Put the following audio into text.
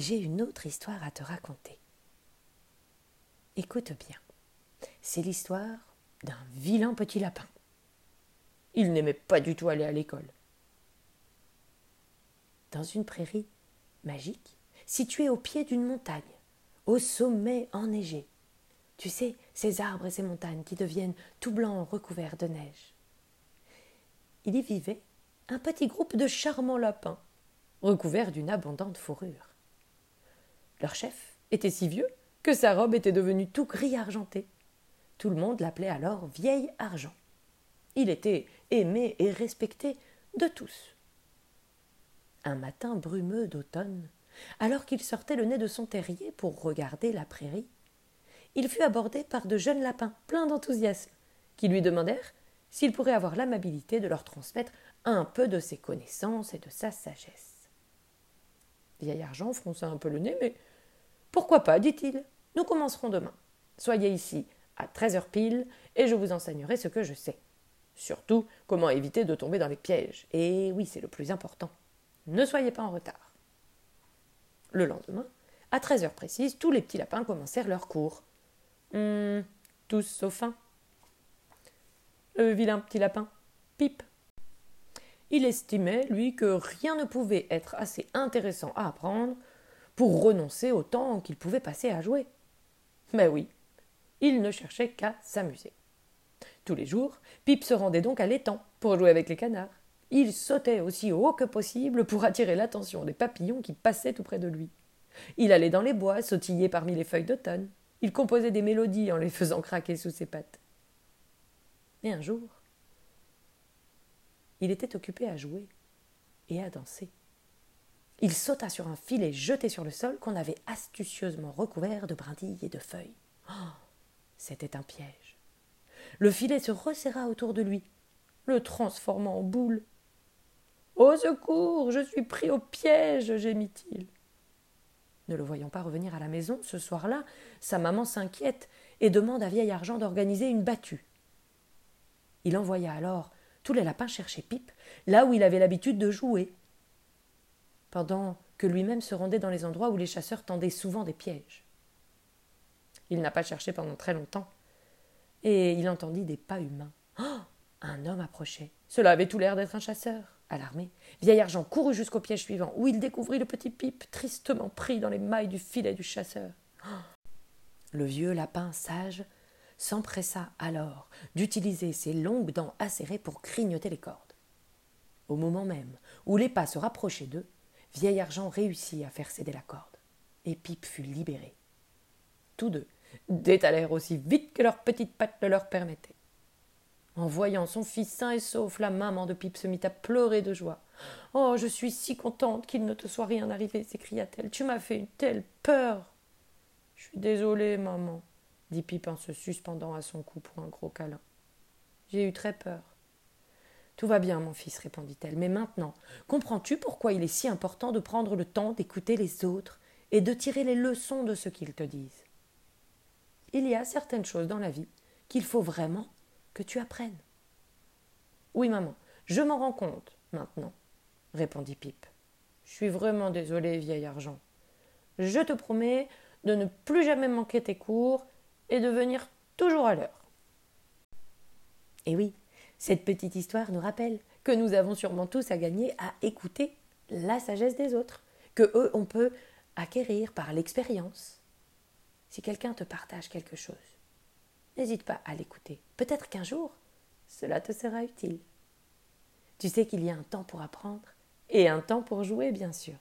j'ai une autre histoire à te raconter. Écoute bien. C'est l'histoire d'un vilain petit lapin. Il n'aimait pas du tout aller à l'école. Dans une prairie magique, située au pied d'une montagne, au sommet enneigé. Tu sais, ces arbres et ces montagnes qui deviennent tout blancs recouverts de neige. Il y vivait un petit groupe de charmants lapins, recouverts d'une abondante fourrure. Leur chef était si vieux que sa robe était devenue tout gris argenté. Tout le monde l'appelait alors Vieille Argent. Il était aimé et respecté de tous. Un matin brumeux d'automne, alors qu'il sortait le nez de son terrier pour regarder la prairie, il fut abordé par de jeunes lapins pleins d'enthousiasme, qui lui demandèrent s'il pourrait avoir l'amabilité de leur transmettre un peu de ses connaissances et de sa sagesse. Vieil Argent fronça un peu le nez, mais pourquoi pas, dit-il. Nous commencerons demain. Soyez ici à treize heures pile, et je vous enseignerai ce que je sais. Surtout, comment éviter de tomber dans les pièges. Et oui, c'est le plus important. Ne soyez pas en retard. Le lendemain, à treize heures précises, tous les petits lapins commencèrent leur cours. Hum, tous sauf un. Le vilain petit lapin, Pipe. Il estimait, lui, que rien ne pouvait être assez intéressant à apprendre pour renoncer au temps qu'il pouvait passer à jouer. Mais oui, il ne cherchait qu'à s'amuser. Tous les jours, Pipe se rendait donc à l'étang pour jouer avec les canards. Il sautait aussi haut que possible pour attirer l'attention des papillons qui passaient tout près de lui. Il allait dans les bois, sautiller parmi les feuilles d'automne. Il composait des mélodies en les faisant craquer sous ses pattes. Et un jour, il était occupé à jouer et à danser. Il sauta sur un filet jeté sur le sol qu'on avait astucieusement recouvert de brindilles et de feuilles. Oh, c'était un piège. Le filet se resserra autour de lui, le transformant en boule. Au secours, je suis pris au piège, gémit-il. Ne le voyant pas revenir à la maison ce soir-là, sa maman s'inquiète et demande à Vieil Argent d'organiser une battue. Il envoya alors tous les lapins chercher Pipe, là où il avait l'habitude de jouer, pendant que lui-même se rendait dans les endroits où les chasseurs tendaient souvent des pièges. Il n'a pas cherché pendant très longtemps, et il entendit des pas humains. Oh un homme approchait. Cela avait tout l'air d'être un chasseur. Alarmé, Vieil Argent courut jusqu'au piège suivant, où il découvrit le petit Pipe tristement pris dans les mailles du filet du chasseur. Le vieux lapin sage s'empressa alors d'utiliser ses longues dents acérées pour grignoter les cordes. Au moment même où les pas se rapprochaient d'eux, Vieil Argent réussit à faire céder la corde, et Pipe fut libéré. Tous deux détalèrent aussi vite que leurs petites pattes le leur permettaient. En voyant son fils sain et sauf, la maman de Pipe se mit à pleurer de joie. Oh, je suis si contente qu'il ne te soit rien arrivé, s'écria-t-elle. Tu m'as fait une telle peur. Je suis désolée, maman, dit Pipe en se suspendant à son cou pour un gros câlin. J'ai eu très peur. Tout va bien, mon fils, répondit-elle. Mais maintenant, comprends-tu pourquoi il est si important de prendre le temps d'écouter les autres et de tirer les leçons de ce qu'ils te disent? Il y a certaines choses dans la vie qu'il faut vraiment que tu apprennes. Oui, maman, je m'en rends compte maintenant, répondit Pipe. Je suis vraiment désolé, vieil argent. Je te promets de ne plus jamais manquer tes cours et de venir toujours à l'heure. Et oui, cette petite histoire nous rappelle que nous avons sûrement tous à gagner à écouter la sagesse des autres, que eux on peut acquérir par l'expérience. Si quelqu'un te partage quelque chose, n'hésite pas à l'écouter. Peut-être qu'un jour, cela te sera utile. Tu sais qu'il y a un temps pour apprendre et un temps pour jouer, bien sûr.